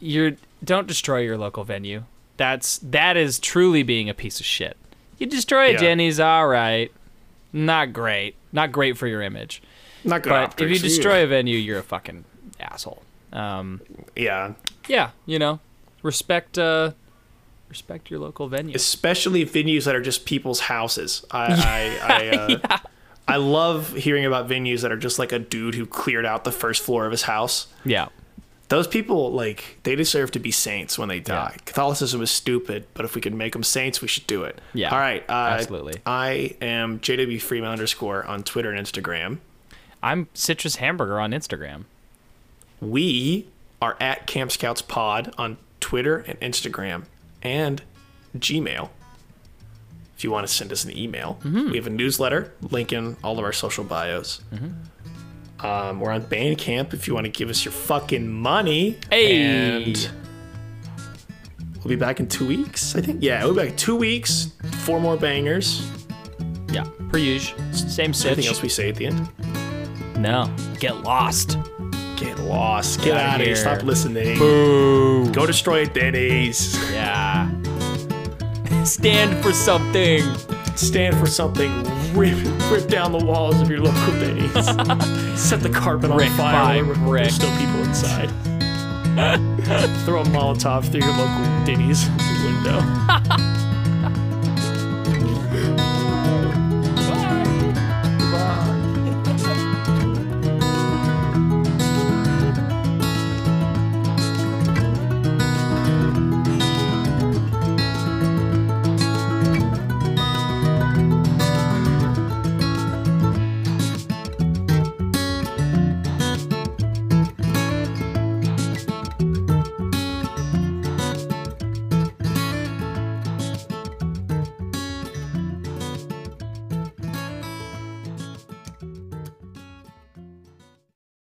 you're don't destroy your local venue. That's that is truly being a piece of shit. You destroy a Yeah. Denny's, all right, not great, not great for your image. not good. But if you destroy a venue, you're a fucking asshole. Um, yeah, yeah, you know, respect uh, respect your local venue. especially venues that are just people's houses. I I I, uh, I love hearing about venues that are just like a dude who cleared out the first floor of his house. Yeah, Those people like they deserve to be saints when they die. Yeah. Catholicism is stupid, but if we can make them saints, we should do it. Yeah, All right. Uh, absolutely. I am JW Freeman underscore on Twitter and Instagram. I'm Citrus Hamburger on Instagram. We are at Camp Scouts Pod on Twitter and Instagram and Gmail. If you want to send us an email, Mm-hmm. we have a newsletter, link in all of our social bios. Mm-hmm. Um, we're on Bandcamp if you want to give us your fucking money. Hey! And we'll be back in two weeks, I think. Yeah, we'll be back in two weeks. Four more bangers. Yeah, per usual. Same Anything else we say at the end? No, get lost. Get lost. Get, Get out of here. here. Stop listening. Boo. Go destroy Denny's. Yeah. Stand for something. stand for something, rip, rip down the walls of your local Denny's, set the carpet on Brick fire, by brick. there's still people inside. Throw a Molotov through your local Denny's window.